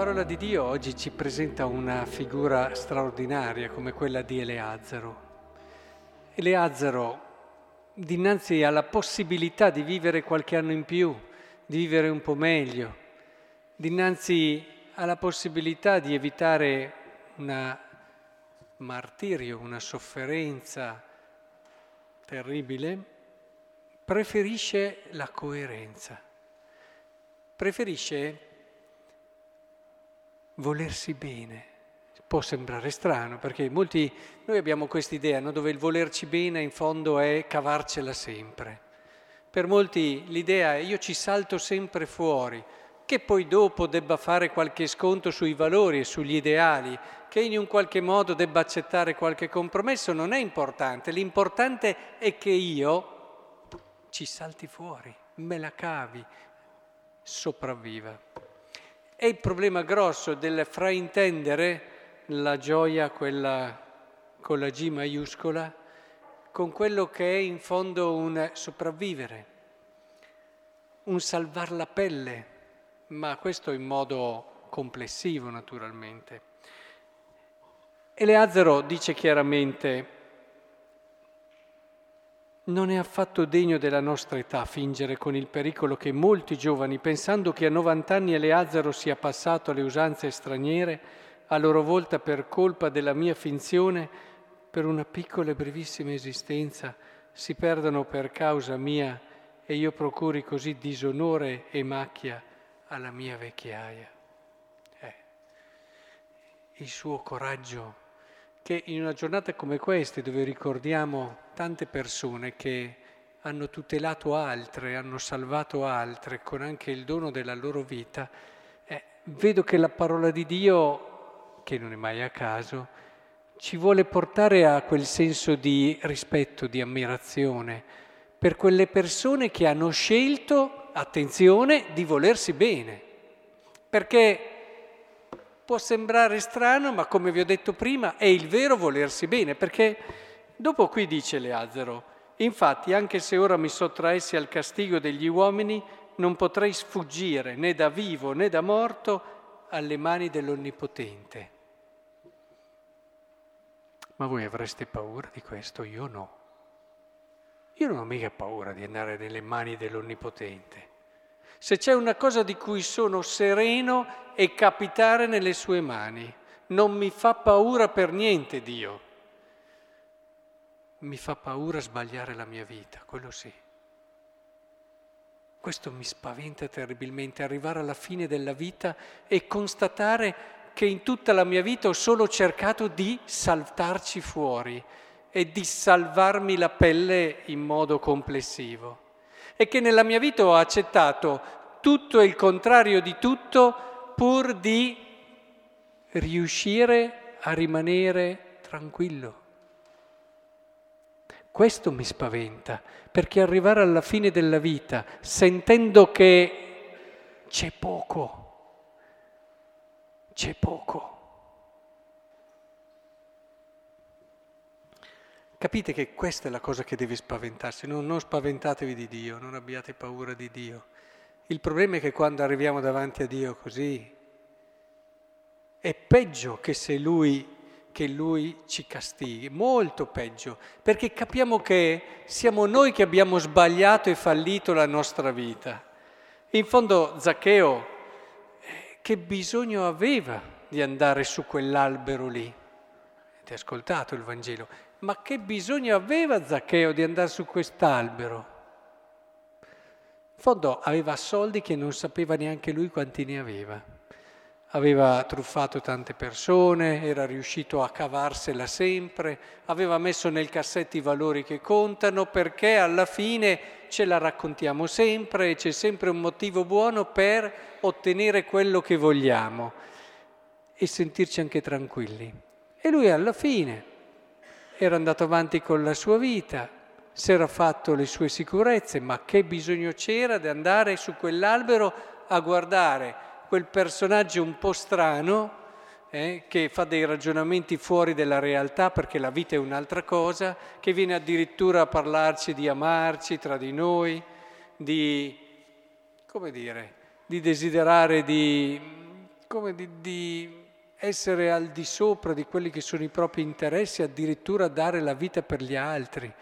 La parola di Dio oggi ci presenta una figura straordinaria come quella di Eleazzaro. Eleazzaro, dinanzi alla possibilità di vivere qualche anno in più, di vivere un po' meglio, dinanzi alla possibilità di evitare un martirio, una sofferenza terribile, preferisce la coerenza, preferisce volersi bene. Può sembrare strano perché molti, noi abbiamo questa idea no? dove il volerci bene in fondo è cavarcela sempre. Per molti l'idea è io ci salto sempre fuori, che poi dopo debba fare qualche sconto sui valori e sugli ideali, che in un qualche modo debba accettare qualche compromesso, non è importante. L'importante è che io ci salti fuori, me la cavi, sopravviva. È il problema grosso del fraintendere la gioia, quella con la G maiuscola, con quello che è in fondo un sopravvivere, un salvar la pelle, ma questo in modo complessivo naturalmente. Eleazzaro dice chiaramente non è affatto degno della nostra età fingere con il pericolo che molti giovani, pensando che a 90 anni Eleazzaro sia passato alle usanze straniere, a loro volta per colpa della mia finzione, per una piccola e brevissima esistenza, si perdano per causa mia e io procuri così disonore e macchia alla mia vecchiaia. Eh. Il suo coraggio che in una giornata come questa, dove ricordiamo tante persone che hanno tutelato altre, hanno salvato altre con anche il dono della loro vita, eh, vedo che la parola di Dio, che non è mai a caso, ci vuole portare a quel senso di rispetto, di ammirazione per quelle persone che hanno scelto, attenzione, di volersi bene. Perché Può sembrare strano, ma come vi ho detto prima, è il vero volersi bene, perché dopo qui dice Leazzaro, infatti anche se ora mi sottraessi al castigo degli uomini, non potrei sfuggire né da vivo né da morto alle mani dell'Onnipotente. Ma voi avreste paura di questo? Io no. Io non ho mica paura di andare nelle mani dell'Onnipotente. Se c'è una cosa di cui sono sereno è capitare nelle sue mani. Non mi fa paura per niente Dio. Mi fa paura sbagliare la mia vita, quello sì. Questo mi spaventa terribilmente, arrivare alla fine della vita e constatare che in tutta la mia vita ho solo cercato di saltarci fuori e di salvarmi la pelle in modo complessivo e che nella mia vita ho accettato tutto e il contrario di tutto pur di riuscire a rimanere tranquillo. Questo mi spaventa, perché arrivare alla fine della vita sentendo che c'è poco, c'è poco. Capite che questa è la cosa che deve spaventarsi, no, non spaventatevi di Dio, non abbiate paura di Dio. Il problema è che quando arriviamo davanti a Dio così, è peggio che se Lui, che lui ci castighi, molto peggio, perché capiamo che siamo noi che abbiamo sbagliato e fallito la nostra vita. In fondo Zaccheo, eh, che bisogno aveva di andare su quell'albero lì? Avete ascoltato il Vangelo? Ma che bisogno aveva Zaccheo di andare su quest'albero? In fondo aveva soldi che non sapeva neanche lui quanti ne aveva. Aveva truffato tante persone, era riuscito a cavarsela sempre, aveva messo nel cassetto i valori che contano perché alla fine ce la raccontiamo sempre e c'è sempre un motivo buono per ottenere quello che vogliamo e sentirci anche tranquilli. E lui alla fine era andato avanti con la sua vita, si era fatto le sue sicurezze, ma che bisogno c'era di andare su quell'albero a guardare quel personaggio un po' strano eh, che fa dei ragionamenti fuori della realtà perché la vita è un'altra cosa, che viene addirittura a parlarci di amarci tra di noi, di, come dire, di desiderare di come di, di essere al di sopra di quelli che sono i propri interessi, addirittura dare la vita per gli altri.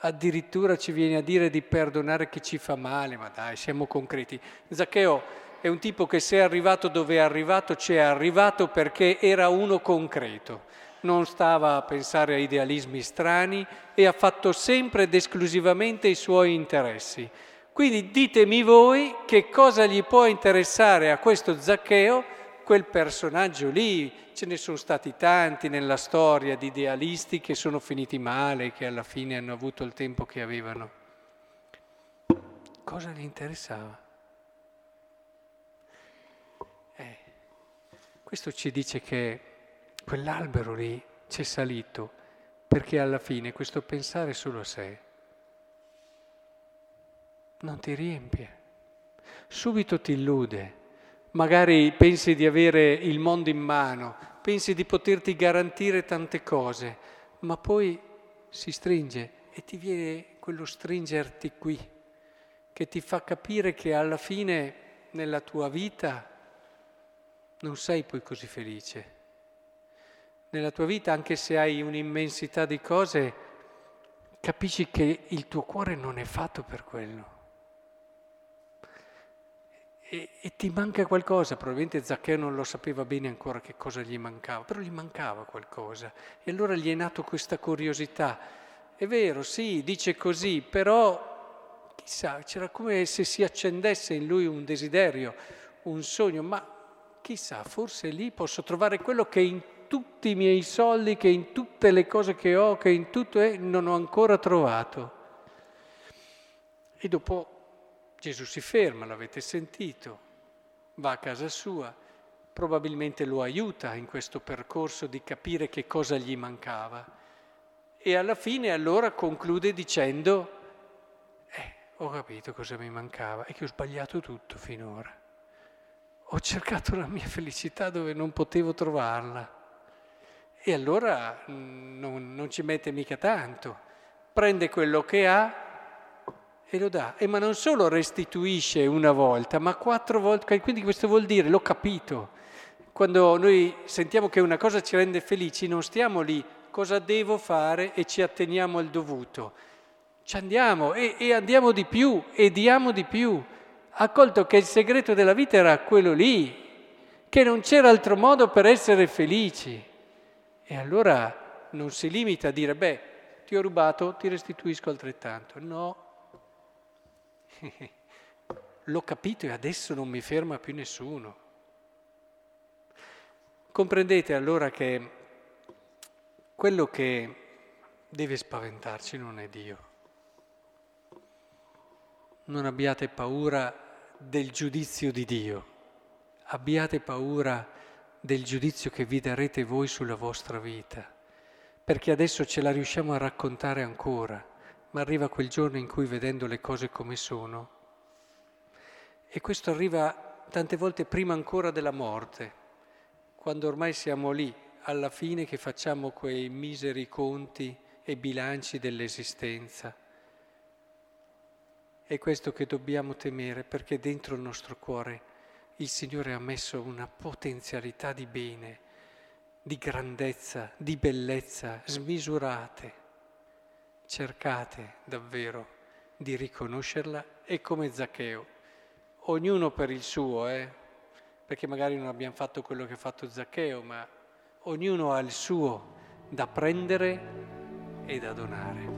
Addirittura ci viene a dire di perdonare chi ci fa male, ma dai, siamo concreti. Zaccheo è un tipo che se è arrivato dove è arrivato, ci è arrivato perché era uno concreto. Non stava a pensare a idealismi strani e ha fatto sempre ed esclusivamente i suoi interessi. Quindi ditemi voi che cosa gli può interessare a questo Zaccheo quel personaggio lì, ce ne sono stati tanti nella storia di idealisti che sono finiti male, che alla fine hanno avuto il tempo che avevano. Cosa gli interessava? Eh, questo ci dice che quell'albero lì c'è salito perché alla fine questo pensare solo a sé non ti riempie, subito ti illude magari pensi di avere il mondo in mano, pensi di poterti garantire tante cose, ma poi si stringe e ti viene quello stringerti qui, che ti fa capire che alla fine nella tua vita non sei poi così felice. Nella tua vita, anche se hai un'immensità di cose, capisci che il tuo cuore non è fatto per quello e, e, ti manca qualcosa, probabilmente Zaccheo non lo sapeva bene ancora che cosa gli mancava, però gli mancava qualcosa e allora gli è nato questa curiosità. È vero, sì, dice così, però chissà, c'era come se si accendesse in lui un desiderio, un sogno, ma chissà, forse lì posso trovare quello che in tutti i miei soldi, che in tutte le cose che ho, che in tutto è, non ho ancora trovato. E dopo Gesù si ferma, l'avete sentito, va a casa sua, probabilmente lo aiuta in questo percorso di capire che cosa gli mancava e alla fine allora conclude dicendo, eh, ho capito cosa mi mancava e che ho sbagliato tutto finora. Ho cercato la mia felicità dove non potevo trovarla. E allora mm, non, non ci mette mica tanto. Prende quello che ha e lo dà. E ma non solo restituisce una volta, ma quattro volte. Quindi questo vuol dire, l'ho capito. Quando noi sentiamo che una cosa ci rende felici, non stiamo lì, cosa devo fare e ci atteniamo al dovuto. Ci andiamo e, e andiamo di più e diamo di più. Ha colto che il segreto della vita era quello lì, che non c'era altro modo per essere felici. E allora non si limita a dire, beh, ti ho rubato, ti restituisco altrettanto. No, L'ho capito e adesso non mi ferma più nessuno. Comprendete allora che quello che deve spaventarci non è Dio. Non abbiate paura del giudizio di Dio, abbiate paura del giudizio che vi darete voi sulla vostra vita, perché adesso ce la riusciamo a raccontare ancora ma arriva quel giorno in cui vedendo le cose come sono, e questo arriva tante volte prima ancora della morte, quando ormai siamo lì, alla fine che facciamo quei miseri conti e bilanci dell'esistenza. È questo che dobbiamo temere perché dentro il nostro cuore il Signore ha messo una potenzialità di bene, di grandezza, di bellezza smisurate cercate davvero di riconoscerla e come Zaccheo, ognuno per il suo, eh? perché magari non abbiamo fatto quello che ha fatto Zaccheo, ma ognuno ha il suo da prendere e da donare.